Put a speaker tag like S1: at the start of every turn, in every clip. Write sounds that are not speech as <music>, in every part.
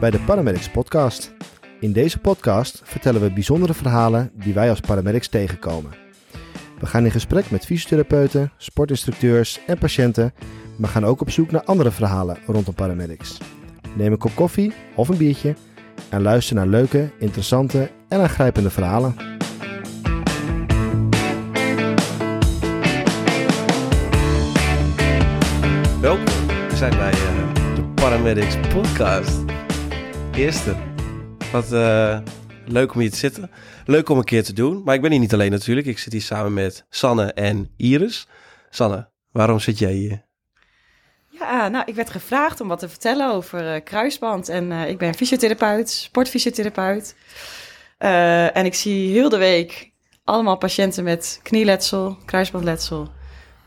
S1: bij de Paramedics Podcast. In deze podcast vertellen we bijzondere verhalen die wij als paramedics tegenkomen. We gaan in gesprek met fysiotherapeuten, sportinstructeurs en patiënten, maar gaan ook op zoek naar andere verhalen rondom paramedics. Neem een kop koffie of een biertje en luister naar leuke, interessante en aangrijpende verhalen.
S2: Welkom, we zijn bij eh, de Paramedics Podcast. Eerste. Wat eh, leuk om hier te zitten. Leuk om een keer te doen. Maar ik ben hier niet alleen natuurlijk. Ik zit hier samen met Sanne en Iris. Sanne, waarom zit jij hier?
S3: Ja, nou, ik werd gevraagd om wat te vertellen over eh, kruisband. En eh, ik ben fysiotherapeut, sportfysiotherapeut. En ik zie heel de week allemaal patiënten met knieletsel, kruisbandletsel.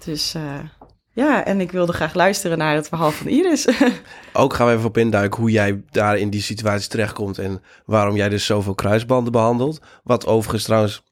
S3: Dus ja, en ik wilde graag luisteren naar het verhaal van Iris. <laughs>
S2: Ook gaan we even op induiken hoe jij daar in die situatie terechtkomt en waarom jij dus zoveel kruisbanden behandelt. Wat overigens trouwens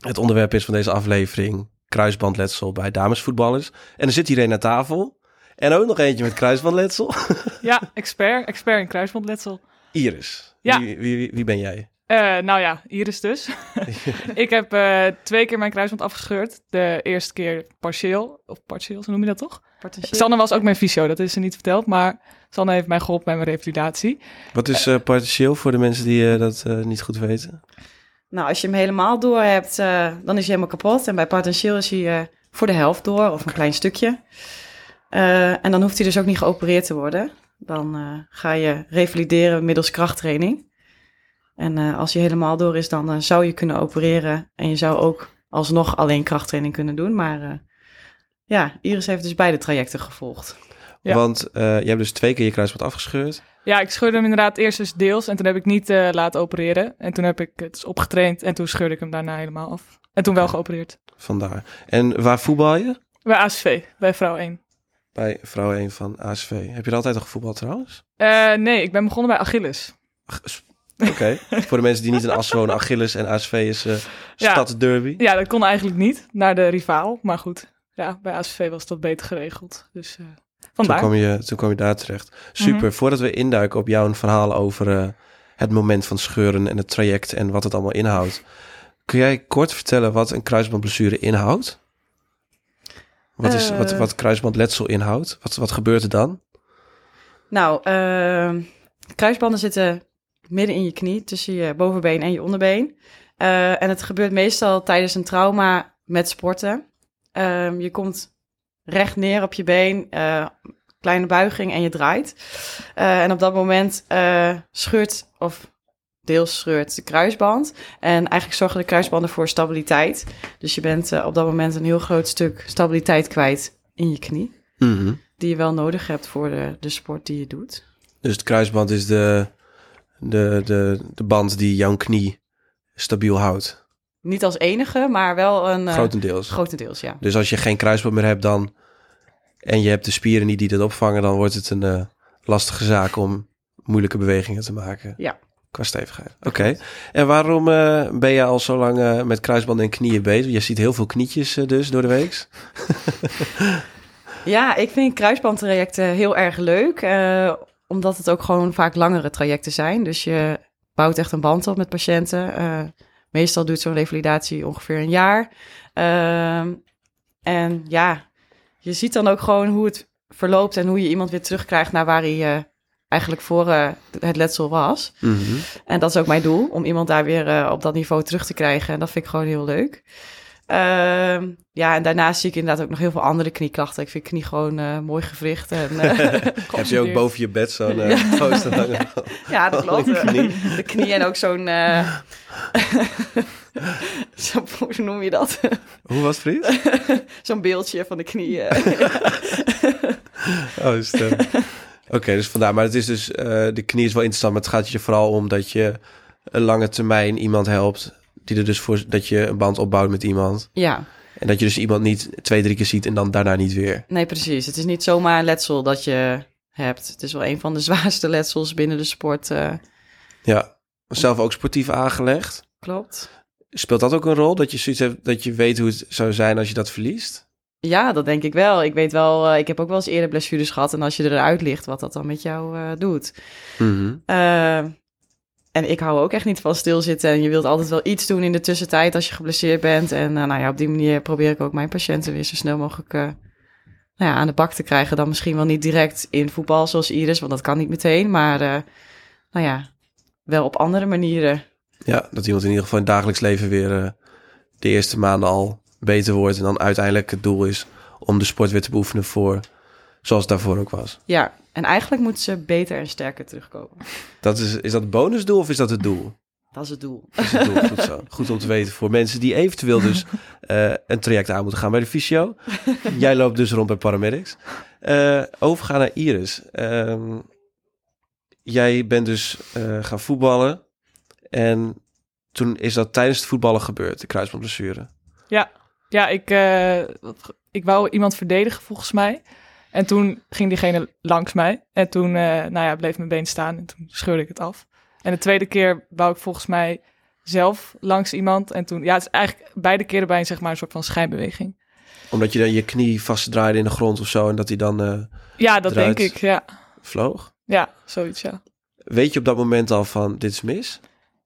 S2: het onderwerp is van deze aflevering, kruisbandletsel bij damesvoetballers. En er zit hier een aan tafel en ook nog eentje met kruisbandletsel.
S4: Ja, expert. Expert in kruisbandletsel. <laughs>
S2: Iris,
S4: Ja.
S2: wie, wie, wie ben jij?
S4: Eh, nou ja, Iris dus. <laughs> <laughs> ik heb eh, twee keer mijn kruisband afgescheurd. De eerste keer partieel, of partieel, zo noem je dat toch?
S3: Potentieel.
S4: Sanne was ook mijn fysio, dat is ze niet verteld. Maar Sanne heeft mij geholpen bij mijn revalidatie.
S2: Wat is eh partieel voor de mensen die eh, dat eh, niet goed weten?
S3: Nou, als je hem helemaal door hebt, eh, dan is hij helemaal kapot. En bij potentieel is hij eh, voor de helft door, of een klein stukje. Eh, en dan hoeft hij dus ook niet geopereerd te worden. Dan eh, ga je revalideren middels krachttraining. En eh, als hij helemaal door is, dan eh, zou je kunnen opereren. En je zou ook alsnog alleen krachttraining kunnen doen. Maar eh, ja, Iris heeft dus beide trajecten gevolgd.
S4: Ja.
S2: Want eh, je hebt dus twee keer je kruisband afgescheurd.
S4: Ja, ik scheurde hem inderdaad eerst dus deels. En toen heb ik niet eh, laten opereren. En toen heb ik het dus opgetraind. En toen scheurde ik hem daarna helemaal af. En toen wel geopereerd.
S2: Vandaar. En waar voetbal je?
S4: Bij ASV, bij vrouw 1.
S2: Bij vrouw 1 van ASV. Heb je er altijd al gevoetbald trouwens?
S4: Eh, nee, ik ben begonnen bij Achilles.
S2: Oké. <laughs> Voor de mensen die niet in Assen wonen, Achilles en ASV is eh
S4: Ja.
S2: stadsderby.
S4: Ja, dat kon eigenlijk niet, naar de rivaal. Maar goed, ja, bij ASV was dat beter geregeld. Dus
S2: Toen
S4: vandaar.
S2: kwam, je, toen kwam je daar terecht. Super.
S4: Mhm.
S2: Voordat we induiken op jouw verhaal over eh, het moment van scheuren en het traject en wat het allemaal inhoudt. Kun jij kort vertellen wat een kruisbandblessure inhoudt? Wat, is, wat, wat kruisbandletsel inhoudt? Wat, wat gebeurt er dan?
S3: Nou, kruisbanden zitten midden in je knie, tussen je bovenbeen en je onderbeen. Eh, en het gebeurt meestal tijdens een trauma met sporten. Ehm, je komt recht neer op je been, eh, kleine buiging en je draait. Eh, en op dat moment eh, scheurt, of deels scheurt de kruisband. En eigenlijk zorgen de kruisbanden voor stabiliteit. Dus je bent op dat moment een heel groot stuk stabiliteit kwijt in je knie.
S2: Mhm.
S3: Die je wel nodig hebt voor de, de sport die je doet.
S2: Dus het kruisband is de, de, de, de band die jouw knie stabiel houdt.
S3: Niet als enige, maar wel een eh,
S2: Grotendeels.
S3: grotendeels, ja.
S2: Dus als je geen kruisband meer hebt dan en je hebt de spieren niet die dat opvangen, dan wordt het een eh, lastige zaak om moeilijke bewegingen te maken.
S3: Ja.
S2: Qua stevigheid. Oké. En waarom eh, ben je al zo lang met kruisbanden en knieën bezig? Je ziet heel veel knietjes dus door de week. <laughs>
S3: Ja, ik vind kruisbandtrajecten heel erg leuk, omdat het ook gewoon vaak langere trajecten zijn. Dus je bouwt echt een band op met patiënten. Eh, meestal duurt zo'n revalidatie ongeveer een jaar. Ehm, en ja, je ziet dan ook gewoon hoe het verloopt en hoe je iemand weer terugkrijgt naar waar hij eh, eigenlijk voor eh, het letsel was.
S2: Mhm.
S3: En dat is ook mijn doel, om iemand daar weer op dat niveau terug te krijgen. En dat vind ik gewoon heel leuk. Ehm, ja, en daarnaast zie ik inderdaad ook nog heel veel andere knieklachten. Ik vind knie gewoon eh, mooi gewricht. En, eh, <laughs> <laughs>
S2: Heb je ook boven je bed zo'n <laughs> eh, poster hangen?
S3: ja, dat klopt.
S2: Oh, de knie.
S3: De knie en ook zo'n... zo, hoe noem je dat?
S2: Hoe was het, vriend?
S3: zo'n beeldje van de knie.
S2: Oh, is Oké, dus vandaar. Maar het is dus, de knie is wel interessant, maar het gaat je vooral om dat je een lange termijn iemand helpt. Die er dus voor, dat je een band opbouwt met iemand.
S3: ja,
S2: En dat je dus iemand niet twee, drie keer ziet en dan daarna niet weer.
S3: nee precies. Het is niet zomaar een letsel dat je hebt. Het is wel een van de <laughs> zwaarste letsels binnen de sport. eh,
S2: Ja, zelf ook sportief aangelegd.
S3: klopt.
S2: Speelt dat ook een rol? Dat je zoiets hebt, dat je weet hoe het zou zijn als je dat verliest?
S3: Ja, dat denk ik wel. Ik weet wel, eh, ik heb ook wel eens eerder blessures gehad. En als je eruit ligt, wat dat dan met jou eh, doet. Eh, en ik hou ook echt niet van stilzitten. En je wilt altijd wel iets doen in de tussentijd als je geblesseerd bent. En eh, nou ja, op die manier probeer ik ook mijn patiënten weer zo snel mogelijk eh, nou ja, aan de bak te krijgen. Dan misschien wel niet direct in voetbal zoals Iris, want dat kan niet meteen. Maar eh, nou ja, wel op andere manieren.
S2: Ja, dat iemand in ieder geval in het dagelijks leven weer de eerste maanden al beter wordt. En dan uiteindelijk het doel is om de sport weer te beoefenen voor zoals het daarvoor ook was.
S3: Ja, en eigenlijk moeten ze beter en sterker terugkomen.
S2: Dat is, is dat het bonusdoel of is dat het doel?
S3: Dat is het doel.
S2: Dat is het doel. Goed zo. Goed om te weten voor mensen die eventueel dus <laughs> eh, een traject aan moeten gaan bij de fysio. Jij loopt dus rond bij paramedics. Eh overgaan naar Iris. Ehm, jij bent dus eh, gaan voetballen. En toen is dat tijdens het voetballen gebeurd, de kruisbandblessure.
S4: Ja, ik, eh, wat- ik wou iemand verdedigen volgens mij. En toen ging diegene langs mij. En toen eh, nou ja, bleef mijn been staan en toen scheurde ik het af. En de tweede keer wou ik volgens mij zelf langs iemand. En toen, ja, het is eigenlijk beide keren bij een, zeg maar, een soort van schijnbeweging.
S2: Omdat je dan je knie vastdraaide in de grond of zo. En dat hij dan eh,
S4: Ja, dat denk ik, ja.
S2: vloog.
S4: Ja, zoiets, ja.
S2: Weet je op dat moment al van dit is mis?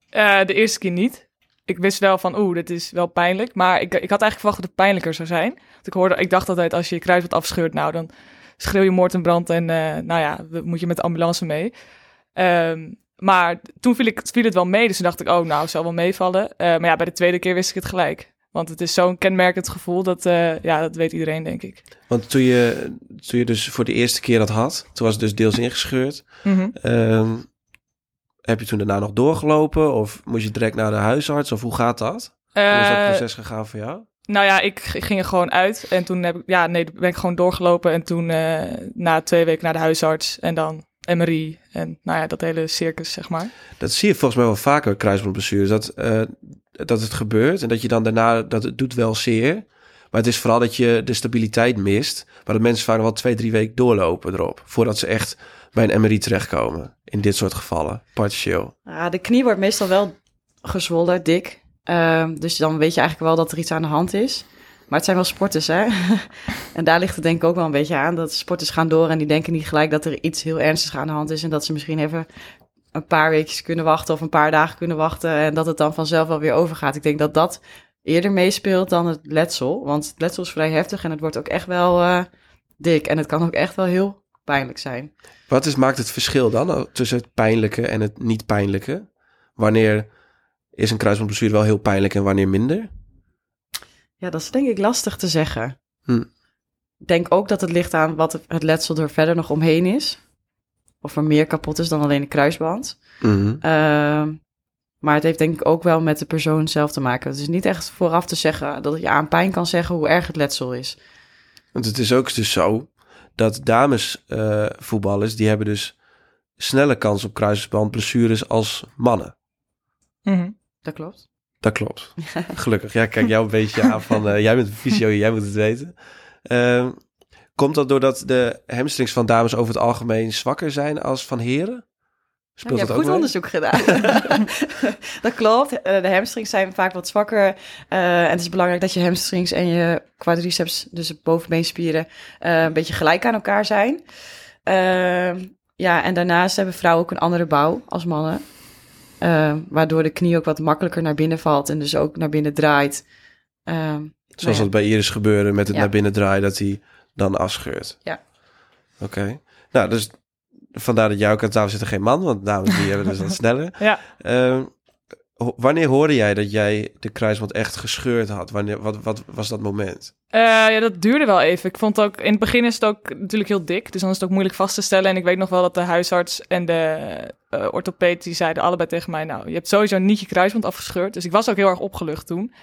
S4: Eh, de eerste keer niet. Ik wist wel van, oeh, dit is wel pijnlijk. Maar ik, ik had eigenlijk verwacht dat het pijnlijker zou zijn. Want ik, hoorde, ik dacht altijd, als je je kruisband afscheurt, nou, dan schreeuw je moord en brand. En eh, nou ja, moet je met de ambulance mee. Ehm, maar toen viel, ik, viel het wel mee. Dus toen dacht ik, oh, nou, het zal wel meevallen. Eh, maar ja, bij de tweede keer wist ik het gelijk. Want het is zo'n kenmerkend gevoel, dat, eh, ja, dat weet iedereen, denk ik.
S2: Want toen je, toen je dus voor de eerste keer dat had, toen was het dus deels ingescheurd.
S4: Mhm.
S2: Ehm, heb je toen daarna nog doorgelopen? Of moest je direct naar de huisarts? Of hoe gaat dat? Hoe is dat proces gegaan voor jou?
S4: Nou ja, ik ging er gewoon uit. En toen heb ik, ja, nee, ben ik gewoon doorgelopen. En toen eh, na twee weken naar de huisarts. En dan MRI. En nou ja, dat hele circus, zeg maar.
S2: Dat zie je volgens mij wel vaker, kruisbandblessures. Dat, eh, dat het gebeurt en dat je dan daarna, dat het doet wel zeer. Maar het is vooral dat je de stabiliteit mist. Maar dat mensen vaak nog wel twee, drie weken doorlopen erop. Voordat ze echt bij een MRI terechtkomen. In dit soort gevallen, partieel.
S3: Ja, de knie wordt meestal wel gezwollen, dik. Ehm, dus dan weet je eigenlijk wel dat er iets aan de hand is. Maar het zijn wel sporters, hè? <laughs> en daar ligt het denk ik ook wel een beetje aan. Dat sporters gaan door en die denken niet gelijk dat er iets heel ernstigs aan de hand is. En dat ze misschien even een paar weekjes kunnen wachten of een paar dagen kunnen wachten. En dat het dan vanzelf wel weer overgaat. Ik denk dat dat eerder meespeelt dan het letsel. Want het letsel is vrij heftig en het wordt ook echt wel eh, dik. En het kan ook echt wel heel pijnlijk zijn.
S2: Wat is, maakt het verschil dan eh, tussen het pijnlijke en het niet pijnlijke? Wanneer is een kruisbandblessure wel heel pijnlijk en wanneer minder?
S3: Ja, dat is denk ik lastig te zeggen.
S2: Hm.
S3: Ik denk ook dat het ligt aan wat het letsel er verder nog omheen is. Of er meer kapot is dan alleen de kruisband.
S2: Mhm.
S3: Ehm, maar het heeft denk ik ook wel met de persoon zelf te maken. Het is niet echt vooraf te zeggen dat je aan pijn kan zeggen hoe erg het letsel is.
S2: Want het is ook dus zo dat dames eh, voetballers, die hebben dus snelle kans op kruisbandblessures als mannen.
S4: Mhm.
S3: Dat klopt.
S2: Dat klopt. <laughs> Gelukkig. Ja, kijk jou een beetje aan van, eh, jij bent fysio, jij moet het weten. Ehm, komt dat doordat de hamstrings van dames over het algemeen zwakker zijn als van heren?
S3: Ja, je hebt goed
S2: mee?
S3: onderzoek gedaan. <laughs> dat klopt. Eh, De hamstrings zijn vaak wat zwakker. Eh, en het is belangrijk dat je hamstrings en je quadriceps, dus de bovenbeenspieren, een beetje gelijk aan elkaar zijn. Eh, ja, en daarnaast hebben vrouwen ook een andere bouw als mannen. Eh, waardoor de knie ook wat makkelijker naar binnen valt en dus ook naar binnen draait. Eh,
S2: Zoals
S3: nou ja.
S2: dat bij Iris gebeurde met het
S3: Ja.
S2: naar binnen draaien, dat hij dan afscheurt.
S3: Ja.
S2: Oké. Nou, dus vandaar dat jij ook aan tafel zit en geen man, want dames die hebben dus wat <laughs> sneller.
S4: Ja.
S2: Ehm, wanneer hoorde jij dat jij de kruisband echt gescheurd had? Wanneer, wat, wat was dat moment?
S4: Eh, ja, dat duurde wel even. Ik vond ook, in het begin is het ook natuurlijk heel dik, dus dan is het ook moeilijk vast te stellen. En ik weet nog wel dat de huisarts en de eh orthopeed, die zeiden allebei tegen mij, nou, je hebt sowieso niet je kruisband afgescheurd. Dus ik was ook heel erg opgelucht toen.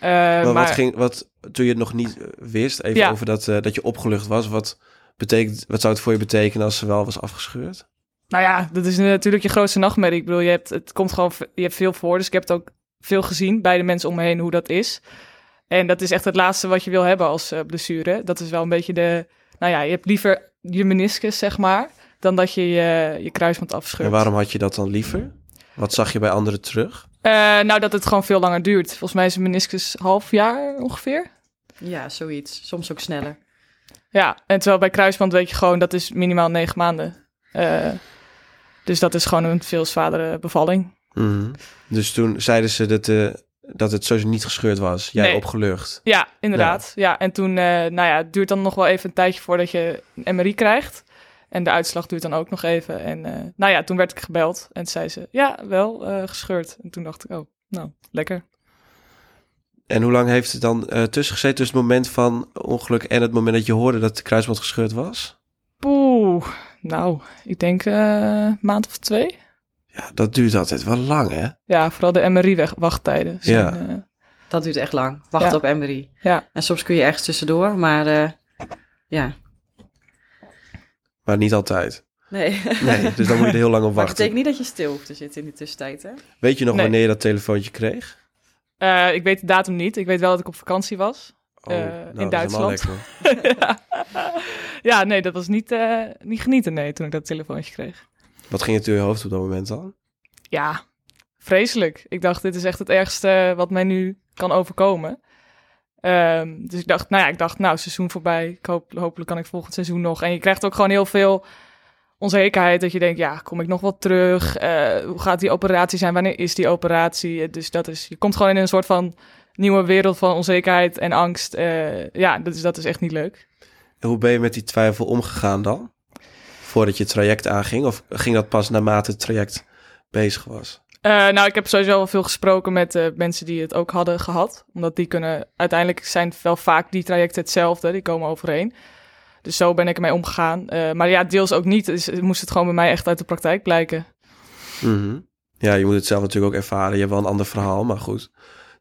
S4: Eh,
S2: Maar,
S4: maar
S2: wat ging, wat, toen je het nog niet wist, even
S4: Ja.
S2: over dat, dat je opgelucht was, wat, betekent, wat zou het voor je betekenen als ze wel was afgescheurd?
S4: Nou ja, dat is natuurlijk je grootste nachtmerrie. Ik bedoel, je hebt, het komt gewoon, je hebt veel voor. Dus ik heb het ook veel gezien bij de mensen om me heen hoe dat is. En dat is echt het laatste wat je wil hebben als eh, blessure. Dat is wel een beetje de, nou ja, je hebt liever je meniscus, zeg maar, dan dat je je, je kruisband afscheurt.
S2: En waarom had je dat dan liever? Wat zag je bij anderen terug?
S4: Eh, nou, dat het gewoon veel langer duurt. Volgens mij is een meniscus half jaar ongeveer.
S3: Ja, zoiets. Soms ook sneller.
S4: Ja, en terwijl bij kruisband weet je gewoon, dat is minimaal negen maanden. Eh, dus dat is gewoon een veel zwaardere bevalling.
S2: Mhm. Dus toen zeiden ze dat, eh, dat het sowieso niet gescheurd was. Jij
S4: Nee.
S2: opgelucht.
S4: Ja, inderdaad. Ja. en toen, eh, nou ja, het duurt dan nog wel even een tijdje voordat je een MRI krijgt. En de uitslag duurt dan ook nog even. En eh, nou ja, toen werd ik gebeld en zei ze, ja, wel gescheurd. En toen dacht ik, oh, nou, lekker.
S2: En hoe lang heeft het dan tussen gezeten tussen het moment van ongeluk en het moment dat je hoorde dat de kruisband gescheurd was?
S4: Poeh, nou, ik denk eh, een maand of twee.
S2: Ja, dat duurt altijd wel lang, hè?
S4: Ja, vooral de MRI-wachttijden.
S2: Ja.
S4: zijn, eh,
S3: Dat duurt echt lang. Wachten
S4: Ja.
S3: op MRI.
S4: ja,
S3: En soms kun je ergens tussendoor, maar eh, ja.
S2: Maar niet altijd.
S3: Nee.
S2: Nee, dus dan moet je er heel lang op <laughs>
S3: Maar dat
S2: wachten.
S3: betekent niet dat je stil hoeft te zitten in de tussentijd, hè?
S2: Weet je nog
S4: Nee.
S2: wanneer je dat telefoontje kreeg?
S4: Eh, ik weet de datum niet. Ik weet wel dat ik op vakantie was.
S2: Oh,
S4: Eh,
S2: nou,
S4: in
S2: is
S4: Duitsland.
S2: lekker. <laughs>
S4: ja. ja, nee, dat was niet, eh, niet genieten, nee, toen ik dat telefoontje kreeg.
S2: Wat ging er door je hoofd op dat moment dan?
S4: Ja, vreselijk. Ik dacht, dit is echt het ergste wat mij nu kan overkomen. Ehm, dus ik dacht, nou ja, ik dacht, nou, seizoen voorbij. Ik hoop, hopelijk kan ik volgend seizoen nog. En je krijgt ook gewoon heel veel onzekerheid. Dat je denkt, ja, kom ik nog wel terug? Eh, hoe gaat die operatie zijn? Wanneer is die operatie? Dus dat is, je komt gewoon in een soort van nieuwe wereld van onzekerheid en angst. Eh, ja, dat is, dat is echt niet leuk.
S2: En hoe ben je met die twijfel omgegaan dan? Voordat je het traject aanging? Of ging dat pas naarmate het traject bezig was?
S4: Eh, nou, ik heb sowieso wel veel gesproken met eh, mensen die het ook hadden gehad. Omdat die kunnen... Uiteindelijk zijn wel vaak die trajecten hetzelfde. Die komen overeen. Dus zo ben ik ermee omgegaan. Maar ja, deels ook niet. Dus het moest het gewoon bij mij echt uit de praktijk blijken.
S2: Mhm. Ja, je moet het zelf natuurlijk ook ervaren. Je hebt wel een ander verhaal, maar goed.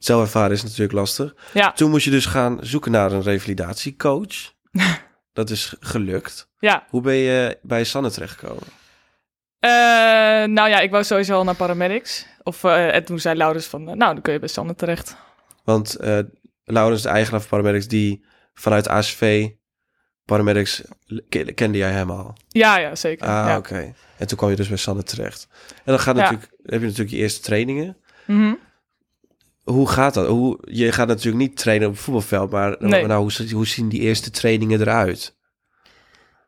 S2: Zelf ervaren is natuurlijk lastig.
S4: Ja,
S2: Toen moest je dus gaan zoeken naar een revalidatiecoach. <laughs> dat is gelukt.
S4: ja.
S2: Hoe ben je bij Sanne terechtgekomen?
S4: Eh, nou ja, ik wou sowieso al naar paramedics. Of eh, en toen zei Laurens van... eh, nou, dan kun je bij Sanne terecht.
S2: Want eh Laurens, de eigenaar van Paramedics, die vanuit ASV Paramedics ke- kende jij hem al.
S4: Ja, ja, zeker.
S2: Ah,
S4: ja.
S2: oké. En toen kwam je dus bij Sanne terecht. En dan gaat
S4: Ja.
S2: natuurlijk, heb je natuurlijk je eerste trainingen.
S4: Mhm.
S2: Hoe gaat dat? Hoe, je gaat natuurlijk niet trainen op het voetbalveld, maar
S4: Nee.
S2: nou, hoe, hoe zien die eerste trainingen eruit?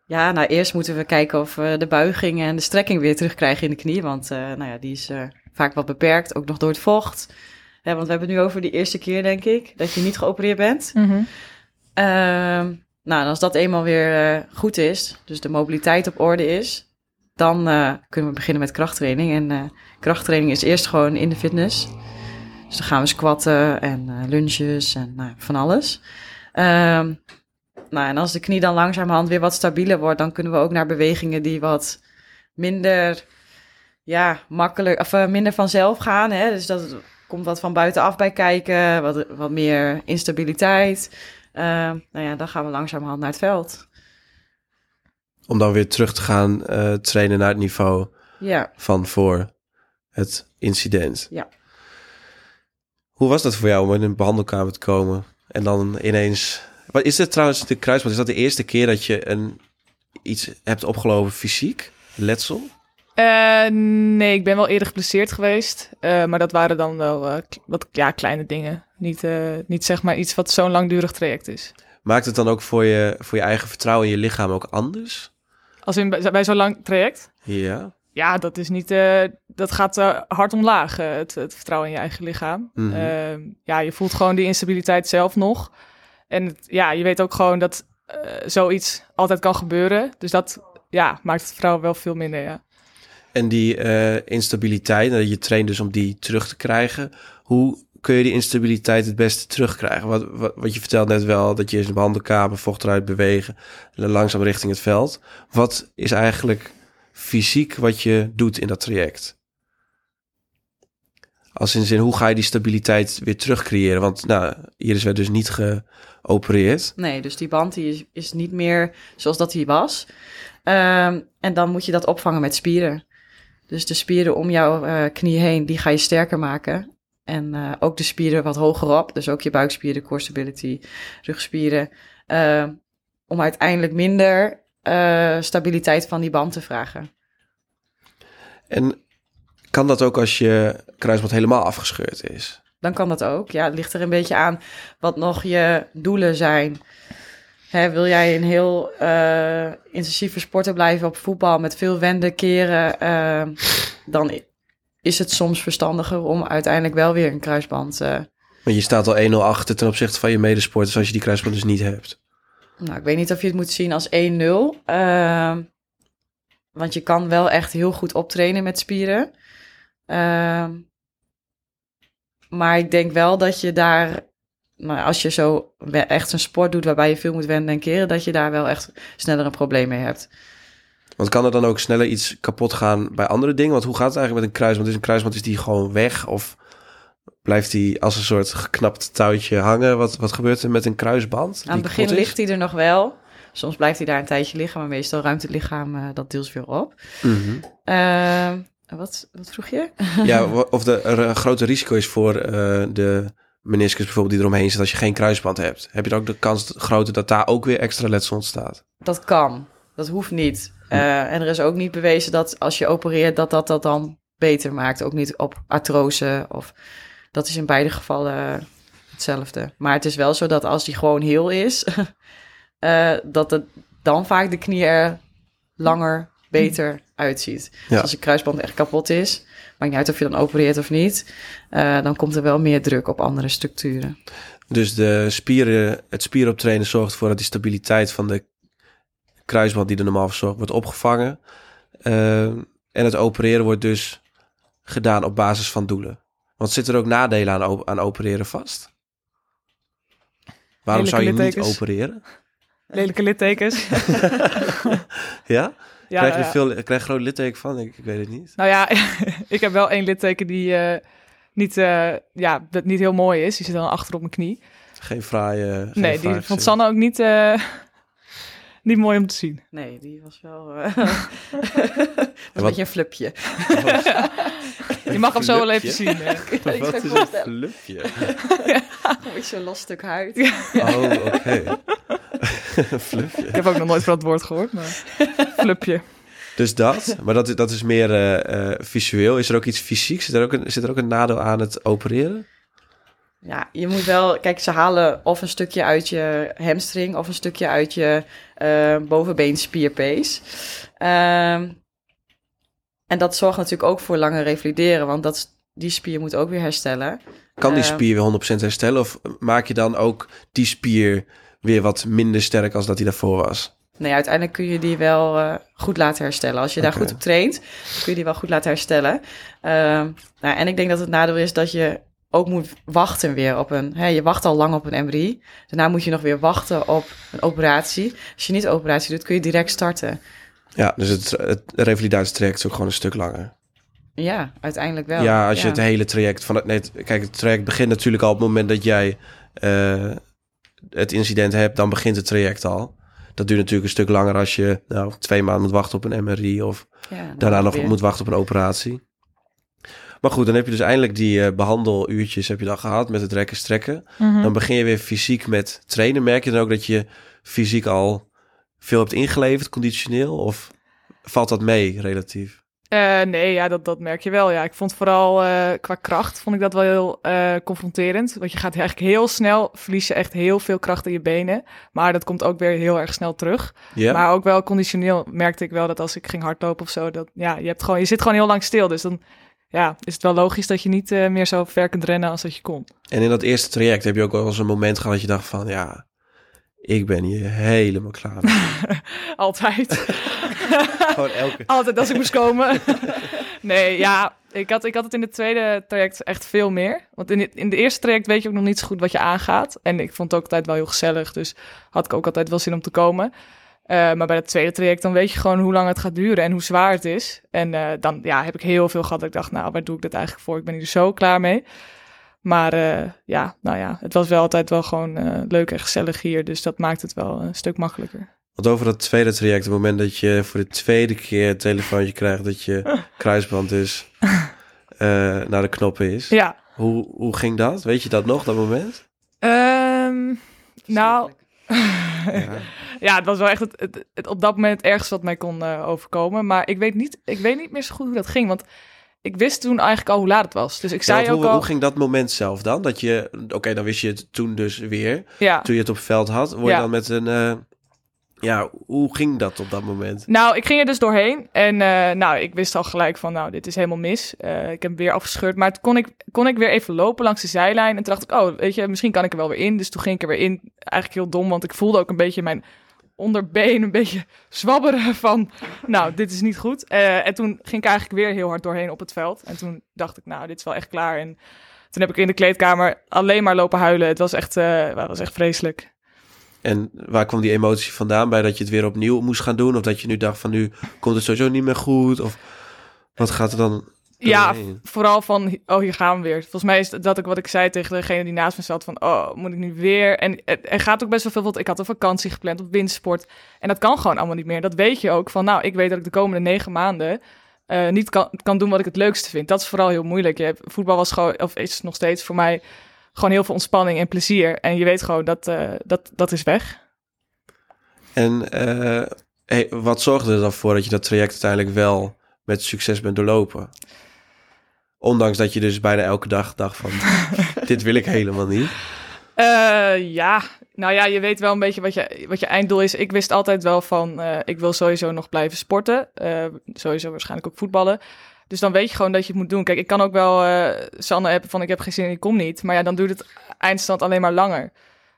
S3: Ja, nou eerst moeten we kijken of we de buiging en de strekking weer terugkrijgen in de knie. Want eh, nou ja, die is eh, vaak wat beperkt, ook nog door het vocht. Hè, want we hebben het nu over die eerste keer, denk ik, dat je niet geopereerd bent.
S4: Mhm.
S3: Ehm, nou, en als dat eenmaal weer eh, goed is, dus de mobiliteit op orde is, dan eh, kunnen we beginnen met krachttraining. En eh, krachttraining is eerst gewoon in de fitness. Dus dan gaan we squatten en eh, lunges en nou, van alles. Ehm, nou, en als de knie dan langzamerhand weer wat stabieler wordt, dan kunnen we ook naar bewegingen die wat minder, ja, makkelijk, of eh, minder vanzelf gaan. Hè? Dus dat komt wat van buitenaf bij kijken, wat, wat meer instabiliteit. Ehm, nou ja, dan gaan we langzamerhand naar het veld.
S2: Om dan weer terug te gaan eh, trainen naar het niveau
S3: Ja,
S2: van voor het incident.
S3: Ja.
S2: Hoe was dat voor jou om in een behandelkamer te komen en dan ineens... Wat is dit trouwens, de kruisband, is dat de eerste keer dat je een, iets hebt opgelopen fysiek? Letsel?
S4: Eh, nee, ik ben wel eerder geblesseerd geweest. eh, maar dat waren dan wel eh, wat ja, kleine dingen. Niet, niet zeg maar iets wat zo'n langdurig traject is.
S2: Maakt het dan ook voor je, voor je eigen vertrouwen in je lichaam ook anders?
S4: Als in bij, bij zo'n lang traject?
S2: Ja.
S4: Ja, dat is niet. Dat gaat eh, hard omlaag, eh, het, het vertrouwen in je eigen lichaam.
S2: Mhm.
S4: Eh, ja, je voelt gewoon die instabiliteit zelf nog. En het- ja, je weet ook gewoon dat eh, zoiets altijd kan gebeuren. Dus dat ja, maakt het vertrouwen wel veel minder. Ja.
S2: En die instabiliteit, je traint dus om die terug te krijgen. Hoe kun je die instabiliteit het beste terugkrijgen? Wat, wat, wat je vertelt net wel, dat je in de behandelkamer vocht eruit bewegen, langzaam richting het veld. Wat is eigenlijk fysiek wat je doet in dat traject? Als in zin, hoe ga je die stabiliteit weer terugcreëren? Want nou, Iris werd dus niet geopereerd.
S3: nee, dus die band die is, is niet meer zoals dat hij was. Ehm, en dan moet je dat opvangen met spieren. Dus de spieren om jouw eh, knie heen, die ga je sterker maken. En eh, ook de spieren wat hoger op, dus ook je buikspieren, core stability, rugspieren. Ehm, om uiteindelijk minder eh, stabiliteit van die band te vragen.
S2: En kan dat ook als je kruisband helemaal afgescheurd is?
S3: dan kan dat ook. Ja, het ligt er een beetje aan wat nog je doelen zijn. Hè, wil jij een heel eh, intensieve sporter blijven op voetbal met veel wenden, keren, eh, dan is het soms verstandiger om uiteindelijk wel weer een kruisband. eh,
S2: Want je staat al 1-0 achter ten opzichte van je medesporters als je die kruisband dus niet hebt.
S3: nou, ik weet niet of je het moet zien als 1-0. eh, want je kan wel echt heel goed optrainen met spieren. Eh, maar ik denk wel dat je daar, nou, als je zo echt een sport doet waarbij je veel moet wenden en keren, dat je daar wel echt sneller een probleem mee hebt.
S2: Want kan er dan ook sneller iets kapot gaan bij andere dingen? Want hoe gaat het eigenlijk met een kruisband? Is een kruisband is die gewoon weg? Of blijft die als een soort geknapt touwtje hangen? Wat, wat gebeurt er met een kruisband?
S3: Aan het begin ligt hij er nog wel. Soms blijft hij daar een tijdje liggen, maar meestal ruimt het lichaam eh, dat deels weer op. Eh, wat, wat vroeg je?
S2: Ja, of de, er een groter risico is voor eh, de meniscus bijvoorbeeld die eromheen zit als je geen kruisband hebt. Heb je dan ook de kans groter dat daar ook weer extra letsel ontstaat?
S3: Dat kan. Dat hoeft niet. Eh, en er is ook niet bewezen dat als je opereert, dat dat dat dan beter maakt. Ook niet op artrose of... Dat is in beide gevallen hetzelfde. Maar het is wel zo dat als die gewoon heel is, <laughs> eh, dat het dan vaak de knie er langer beter uitziet. Dus als je kruisband echt kapot is, maakt niet uit of je dan opereert of niet, eh, dan komt er wel meer druk op andere structuren.
S2: Dus de spieren, het spieroptrainen zorgt ervoor dat die stabiliteit van de kruisband die er normaal verzorgd wordt opgevangen. Eh, en het opereren wordt dus gedaan op basis van doelen. Want zitten er ook nadelen aan, op- aan opereren vast? Waarom
S4: Lelijke
S2: zou je niet opereren?
S4: Lelijke littekens. <laughs>
S2: Ja?
S4: Ja,
S2: krijg je
S4: ja.
S2: veel, krijg je groot litteken van? Ik, ik weet het niet.
S4: Nou ja, <laughs> ik heb wel één litteken die eh, niet, eh, ja, dat niet heel mooi is. Die zit dan achter op mijn knie.
S2: Geen fraaie... geen
S4: nee, die vond. Sanne ook niet, eh, <laughs> niet mooi om te zien.
S3: Nee, die was wel eh, was <laughs> een beetje een flupje.
S4: Je mag hem zo wel even zien.
S3: ik
S2: Wat is een flupje?
S3: Een beetje zo'n los stuk huid.
S2: Oh, oké. Een <laughs> flupje.
S4: Ik heb ook nog nooit van dat woord gehoord, maar flupje.
S2: Dus dat, maar dat, is- dat is meer eh, eh, visueel. Is er ook iets fysieks? Zit er ook een, zit er ook een nadeel aan het opereren?
S3: Ja, je moet wel... Kijk, ze halen of een stukje uit je hamstring... of een stukje uit je eh bovenbeenspierpees. Ehm, en dat zorgt natuurlijk ook voor langer revalideren... want dat, die spier moet ook weer herstellen.
S2: Kan die
S3: Eh,
S2: spier weer 100% herstellen? Of maak je dan ook die spier weer wat minder sterk als dat hij daarvoor was?
S3: Nee, uiteindelijk kun je die wel eh, goed laten herstellen. Als je daar goed op traint, kun je die wel goed laten herstellen. Ehm, nou, en ik denk dat het nadeel is dat je ook moet wachten weer op een... Hè, je wacht al lang op een MRI. Daarna moet je nog weer wachten op een operatie. Als je niet operatie doet, kun je direct starten.
S2: Ja, dus het, het revalidatietraject is ook gewoon een stuk langer.
S3: Ja, uiteindelijk wel.
S2: ja, als je het hele traject van het... Nee, kijk, het traject begint natuurlijk al op het moment dat jij eh, het incident hebt. Dan begint het traject al. Dat duurt natuurlijk een stuk langer als je nou, twee maanden moet wachten op een MRI of
S3: Ja,
S2: daarna nog
S3: weer.
S2: moet wachten op een operatie. Maar goed, dan heb je dus eindelijk die eh, behandeluurtjes heb je dan gehad met het rekken strekken.
S4: Mhm.
S2: Dan begin je weer fysiek met trainen. Merk je dan ook dat je fysiek al veel hebt ingeleverd, conditioneel? Of valt dat mee relatief?
S4: Eh, nee, ja, dat, dat merk je wel. Ja, ik vond vooral eh, qua kracht vond ik dat wel heel eh, confronterend. Want je gaat eigenlijk heel snel, verlies je echt heel veel kracht in je benen. Maar dat komt ook weer heel erg snel terug. Maar ook wel conditioneel merkte ik wel dat als ik ging hardlopen of zo, dat ja, je, hebt gewoon, je zit gewoon heel lang stil. Dus dan ja, is het wel logisch dat je niet meer zo ver kunt rennen als dat je kon.
S2: En in dat eerste traject heb je ook wel eens een moment gehad dat je dacht van... Ja, ik ben hier helemaal klaar. <laughs>
S4: Altijd. <laughs> <laughs>
S2: Gewoon elke...
S4: Altijd als ik moest komen. <laughs> nee, ja, ik had, ik had het in het tweede traject echt veel meer. Want in, het, in de eerste traject weet je ook nog niet zo goed wat je aangaat. En ik vond het ook altijd wel heel gezellig. Dus had ik ook altijd wel zin om te komen. Eh, maar bij het tweede traject, dan weet je gewoon hoe lang het gaat duren en hoe zwaar het is. En eh, dan ja, heb ik heel veel gehad dat ik dacht, nou, waar doe ik dit eigenlijk voor? Ik ben hier zo klaar mee. Maar eh, ja, nou ja, het was wel altijd wel gewoon leuk en gezellig hier. Dus dat maakt het wel een stuk makkelijker.
S2: Want over dat tweede traject, het moment dat je voor de tweede keer het telefoontje krijgt... dat je <laughs> kruisband dus <laughs> eh, naar de knoppen is.
S4: Ja,
S2: Hoe, hoe ging dat? Weet je dat nog, dat moment?
S4: Ehm, nou,
S2: Ja. <laughs>
S4: ja, het was wel echt het, het, het op dat moment het ergste wat mij kon eh, overkomen. Maar ik weet, niet, ik weet niet meer zo goed hoe dat ging. Want ik wist toen eigenlijk al hoe laat het was. Dus ik zei
S2: Ja, want
S4: ook
S2: hoe,
S4: al...
S2: hoe ging dat moment zelf dan? Dat je, oké, dan wist je het toen dus weer.
S4: ja.
S2: Toen je het op het veld had, word je
S4: Ja.
S2: dan met een... eh, ja, hoe ging dat op dat moment?
S4: Nou, ik ging er dus doorheen. En eh, nou, ik wist al gelijk van, nou, dit is helemaal mis. Eh, ik heb hem weer afgescheurd. Maar toen kon ik, kon ik weer even lopen langs de zijlijn. En toen dacht ik, oh, weet je, misschien kan ik er wel weer in. Dus toen ging ik er weer in. Eigenlijk heel dom, want ik voelde ook een beetje mijn onderbeen een beetje zwabberen van, nou, dit is niet goed. Eh, en toen ging ik eigenlijk weer heel hard doorheen op het veld. En toen dacht ik, nou, dit is wel echt klaar. En toen heb ik in de kleedkamer alleen maar lopen huilen. Het was echt, het was echt vreselijk.
S2: En waar kwam die emotie vandaan? Bij dat je het weer opnieuw moest gaan doen? Of dat je nu dacht van nu komt het sowieso niet meer goed? Of wat gaat er dan
S4: Ja, vooral van, oh, hier gaan we weer. Volgens mij is dat ook wat ik zei tegen degene die naast me zat, van, oh, moet ik nu weer? En er gaat ook best wel veel, want ik had een vakantie gepland op windsport. En dat kan gewoon allemaal niet meer. Dat weet je ook, van, nou, ik weet dat ik de komende negen maanden eh, niet kan, kan doen wat ik het leukste vind. Dat is vooral heel moeilijk. Je hebt, voetbal was gewoon, of is nog steeds voor mij, gewoon heel veel ontspanning en plezier. En je weet gewoon, dat, eh, dat, dat is weg.
S2: En eh, hey, wat zorgde er dan voor dat je dat traject uiteindelijk wel met succes bent doorlopen? Ondanks dat je dus bijna elke dag dacht van, <laughs> dit wil ik helemaal niet.
S4: Eh, ja, nou ja, je weet wel een beetje wat je, wat je einddoel is. Ik wist altijd wel van, ik wil sowieso nog blijven sporten. Sowieso waarschijnlijk ook voetballen. Dus dan weet je gewoon dat je het moet doen. Kijk, ik kan ook wel eh Sanne hebben van, ik heb geen zin, ik kom niet. Maar ja, dan duurt het eindstand alleen maar langer.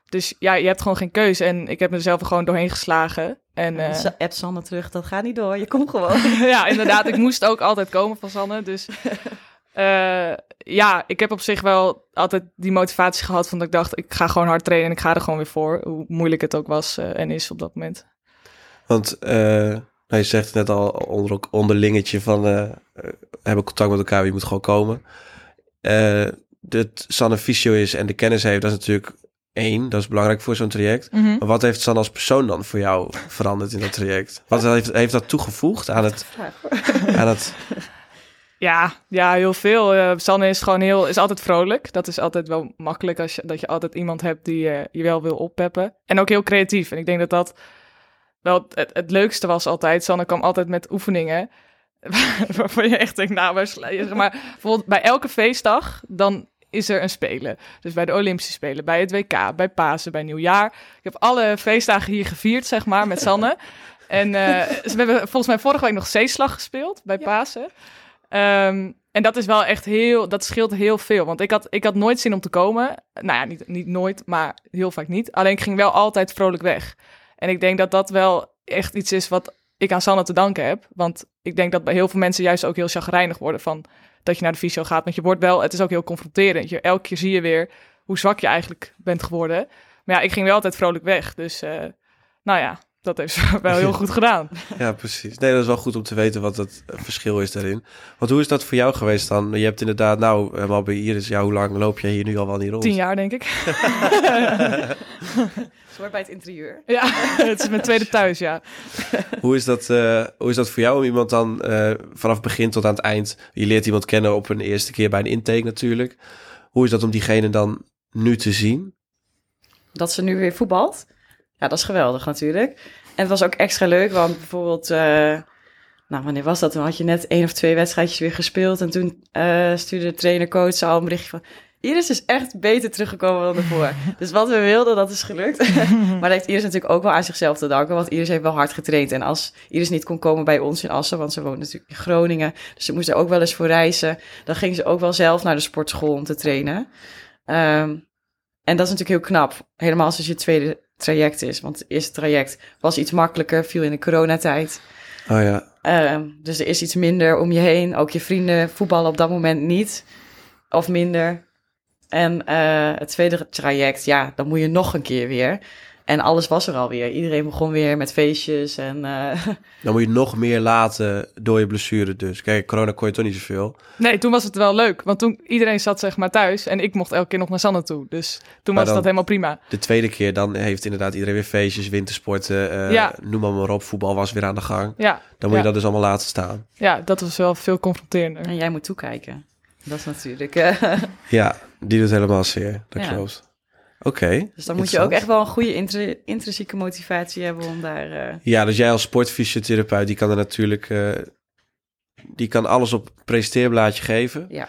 S4: Dus ja, je hebt gewoon geen keuze. En ik heb mezelf er gewoon doorheen geslagen. En eh,
S3: Sa- App Sanne terug, dat gaat niet door. Je komt gewoon. <laughs>
S4: ja, inderdaad. Ik moest ook altijd komen van Sanne. Dus <laughs> eh, ja, ik heb op zich wel altijd die motivatie gehad van dat ik dacht, ik ga gewoon hard trainen en ik ga er gewoon weer voor. Hoe moeilijk het ook was eh, en is op dat moment.
S2: Want eh, nou, je zegt het net al onder, onderlingetje van, hebben contact met elkaar, je moet gewoon komen. Eh dat Sanne fysio is en de kennis heeft, dat is natuurlijk één. Dat is belangrijk voor zo'n traject. Maar wat heeft Sanne als persoon dan voor jou veranderd in dat traject? Wat heeft, heeft dat toegevoegd aan het... Aan het
S4: Ja, ja, heel veel. Eh, Sanne is gewoon heel, is altijd vrolijk. Dat is altijd wel makkelijk als je, dat je altijd iemand hebt die eh, je wel wil oppeppen. En ook heel creatief. En ik denk dat dat wel het, het leukste was altijd. Sanne kwam altijd met oefeningen. <laughs> Waarvan je echt denkt, nou, waar maar bijvoorbeeld bij elke feestdag, dan is er een spelen. Dus bij de Olympische Spelen, bij het WK, bij Pasen, bij Nieuwjaar. Ik heb alle feestdagen hier gevierd, zeg maar, met Sanne. <laughs> En eh, we hebben volgens mij vorige week nog zeeslag gespeeld bij Pasen. Ehm, en dat is wel echt heel, dat scheelt heel veel. Want ik had, ik had nooit zin om te komen. Nou ja, niet, niet nooit, maar heel vaak niet. Alleen ik ging wel altijd vrolijk weg. En ik denk dat dat wel echt iets is wat ik aan Sanne te danken heb. Want ik denk dat bij heel veel mensen juist ook heel chagrijnig worden van dat je naar de fysio gaat. Want je wordt wel, het is ook heel confronterend. Je, elke keer zie je weer hoe zwak je eigenlijk bent geworden. Maar ja, ik ging wel altijd vrolijk weg. Dus eh, nou ja, dat heeft ze wel heel goed gedaan. <laughs>
S2: Ja, precies. Nee, dat is wel goed om te weten wat het eh, verschil is daarin. Want hoe is dat voor jou geweest dan? Je hebt inderdaad, nou, helemaal bij Iris, ja, hoe lang loop jij hier nu al wel niet rond?
S4: Tien jaar, denk ik. <laughs>
S3: Hoort bij het interieur. <laughs>
S4: Ja, het is mijn tweede thuis, ja.
S2: Hoe is dat, eh, hoe is dat voor jou om iemand dan eh, vanaf het begin tot aan het eind... Je leert iemand kennen op een eerste keer bij een intake natuurlijk. Hoe is dat om diegene dan nu te zien?
S3: Dat ze nu weer voetbalt. Ja, dat is geweldig natuurlijk. En het was ook extra leuk, want bijvoorbeeld... eh, nou, wanneer was dat? Toen had je net één of twee wedstrijdjes weer gespeeld. En toen eh, stuurde de trainer-coach al een berichtje van... Iris is echt beter teruggekomen dan ervoor. <laughs> dus wat we wilden, dat is gelukt. <laughs> <laughs> maar dat heeft Iris natuurlijk ook wel aan zichzelf te danken. Want Iris heeft wel hard getraind. En als Iris niet kon komen bij ons in Assen... want ze woont natuurlijk in Groningen... dus ze moest er ook wel eens voor reizen... dan ging ze ook wel zelf naar de sportschool om te trainen. Ehm, en dat is natuurlijk heel knap. Helemaal als je tweede traject is. Want het eerste traject was iets makkelijker, viel in de coronatijd.
S2: Oh ja,
S3: Ehm, dus er is iets minder om je heen. Ook je vrienden voetballen op dat moment niet. Of minder. En eh, het tweede traject, ja, dan moet je nog een keer weer. En alles was er alweer. Iedereen begon weer met feestjes. En eh, <laughs>
S2: dan moet je nog meer laten door je blessure dus. Kijk, corona kon je toch niet zoveel.
S4: Nee, toen was het wel leuk. Want toen iedereen zat zeg maar thuis en ik mocht elke keer nog naar Sanne toe. Dus toen
S2: Maar
S4: was dat helemaal prima.
S2: De tweede keer dan heeft inderdaad iedereen weer feestjes, wintersporten, eh,
S4: Ja.
S2: noem maar, maar op. Voetbal was weer aan de gang.
S4: Ja,
S2: Dan moet
S4: Ja.
S2: je dat dus allemaal laten staan.
S4: ja, dat was wel veel confronterender.
S3: en jij moet toekijken. Dat is natuurlijk... eh, <laughs>
S2: Ja, die doet helemaal zeer. Dat
S3: Ja.
S2: klopt. Oké.
S3: dus dan moet je ook echt wel een goede intri- intrinsieke motivatie hebben om daar... eh,
S2: Ja, dus jij als sportfysiotherapeut, die kan er natuurlijk... eh, die kan alles op een presenteerblaadje geven.
S3: Ja.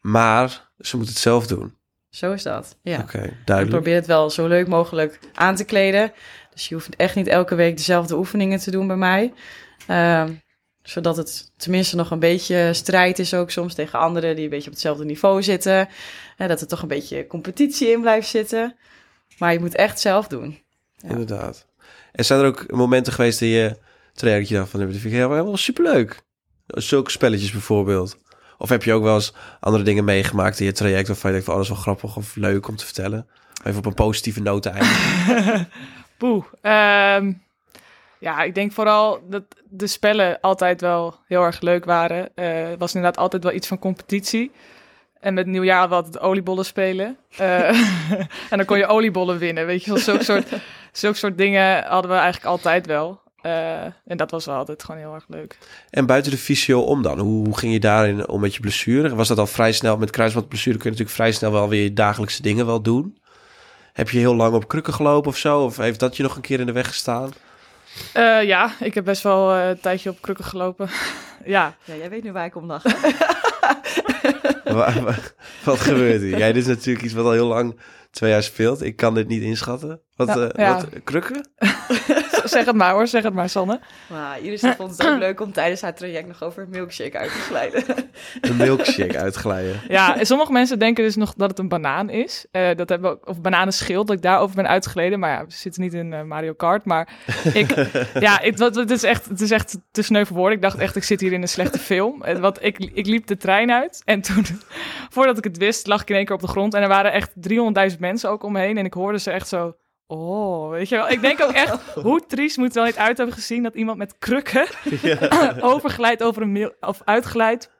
S2: Maar ze moet het zelf doen.
S3: Zo is dat. Ja.
S2: Oké, duidelijk.
S3: probeer het wel zo leuk mogelijk aan te kleden. Dus je hoeft echt niet elke week dezelfde oefeningen te doen bij mij. Ehm, zodat het tenminste nog een beetje strijd is ook soms tegen anderen die een beetje op hetzelfde niveau zitten. Hè, dat er toch een beetje competitie in blijft zitten. Maar je moet echt zelf doen. Ja.
S2: Inderdaad. En zijn er ook momenten geweest dat je traject dat je dacht van, dat vind ik helemaal superleuk. Zulke spelletjes bijvoorbeeld. Of heb je ook wel eens andere dingen meegemaakt in je traject waarvan je denkt van, oh, dat is wel grappig of leuk om te vertellen. Even op een positieve noot eindigen. <laughs>
S4: Poeh. Ehm, ja, ik denk vooral dat de spellen altijd wel heel erg leuk waren. Eh, Het was inderdaad altijd wel iets van competitie. En met nieuwjaar hadden we altijd oliebollen spelen. Eh, <laughs> en dan kon je oliebollen winnen, weet je. Zulke soort, <laughs> zulke soort dingen hadden we eigenlijk altijd wel. Eh, en dat was wel altijd gewoon heel erg leuk.
S2: En buiten de fysio om dan, hoe, hoe ging je daarin om met je blessure? Was dat al vrij snel, met kruisbandblessure kun je natuurlijk vrij snel wel weer je dagelijkse dingen wel doen. Heb je heel lang op krukken gelopen of zo? Of heeft dat je nog een keer in de weg gestaan?
S4: Eh, ja, ik heb best wel eh, een tijdje op krukken gelopen. <laughs> ja,
S3: Ja, jij weet nu waar ik om lach. <laughs>
S2: Wa- wa- Wat gebeurt hier? Jij, dit is natuurlijk iets wat al heel lang, twee jaar speelt. Ik kan dit niet inschatten. Wat,
S4: Ja,
S2: eh,
S4: ja.
S2: wat krukken? <laughs> <laughs>
S4: zeg het maar hoor, zeg het maar Sanne.
S3: Maar Iris vond het ook leuk om tijdens haar traject nog over milkshake uit te glijden. <laughs>
S2: Een milkshake uitglijden.
S4: Ja, en sommige mensen denken dus nog dat het een banaan is. Eh, dat hebben we ook, of bananenschild, dat ik daarover ben uitgeleden. Maar ja, we zitten niet in eh, Mario Kart. Maar ik, <laughs> ja, het, wat, het, is echt, het is echt te sneu voor woorden. Ik dacht echt, ik zit hier in een slechte film. Eh, Want ik, ik liep de trein uit. En toen, voordat ik het wist, lag ik in één keer op de grond. En er waren echt 300.000 mensen ook om me heen. En ik hoorde ze echt zo... Oh, weet je wel. Ik denk ook echt, <laughs> hoe triest moet het wel niet uit hebben gezien... dat iemand met krukken <laughs> <laughs> overglijdt over een mil of uitglijdt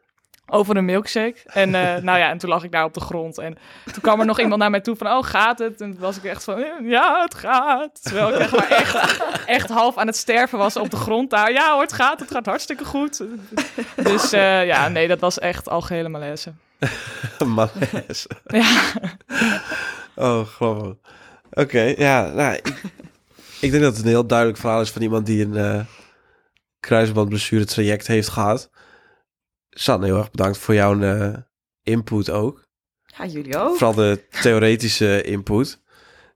S4: over een milkshake. En eh, nou ja, en toen lag ik daar op de grond. En toen kwam er nog iemand naar mij toe van, oh, gaat het? En toen was ik echt van, ja, het gaat. Terwijl ik echt maar echt, echt half aan het sterven was op de grond daar. Ja hoor, het gaat, het gaat hartstikke goed. Dus eh, ja, nee, dat was echt algehele malaise.
S2: Malaise.
S4: Ja,
S2: Oh, grappig. Oké, ja, nou, ik, <laughs> ik denk dat het een heel duidelijk verhaal is van iemand die een eh kruisbandblessure traject heeft gehad. Sanne, heel erg bedankt voor jouw eh, input ook.
S3: Ja, jullie ook.
S2: Vooral de theoretische input.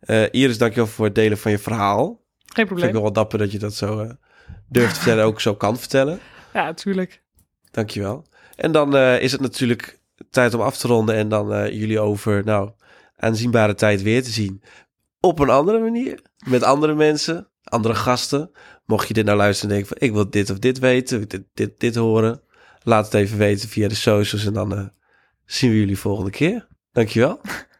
S2: Eh, Iris, dankjewel voor het delen van je verhaal.
S4: geen
S2: Vind ik
S4: probleem.
S2: wel wat dapper dat je dat zo eh, durft te vertellen en ook zo kan vertellen.
S4: Ja, natuurlijk.
S2: Dankjewel. En dan eh, is het natuurlijk tijd om af te ronden en dan eh, jullie over, nou, aanzienbare tijd weer te zien. Op een andere manier, met andere mensen, andere gasten. Mocht je dit nou luisteren en denken van, ik wil dit of dit weten, dit, dit, dit horen. Laat het even weten via de socials en dan eh, zien we jullie volgende keer. Dankjewel. <laughs>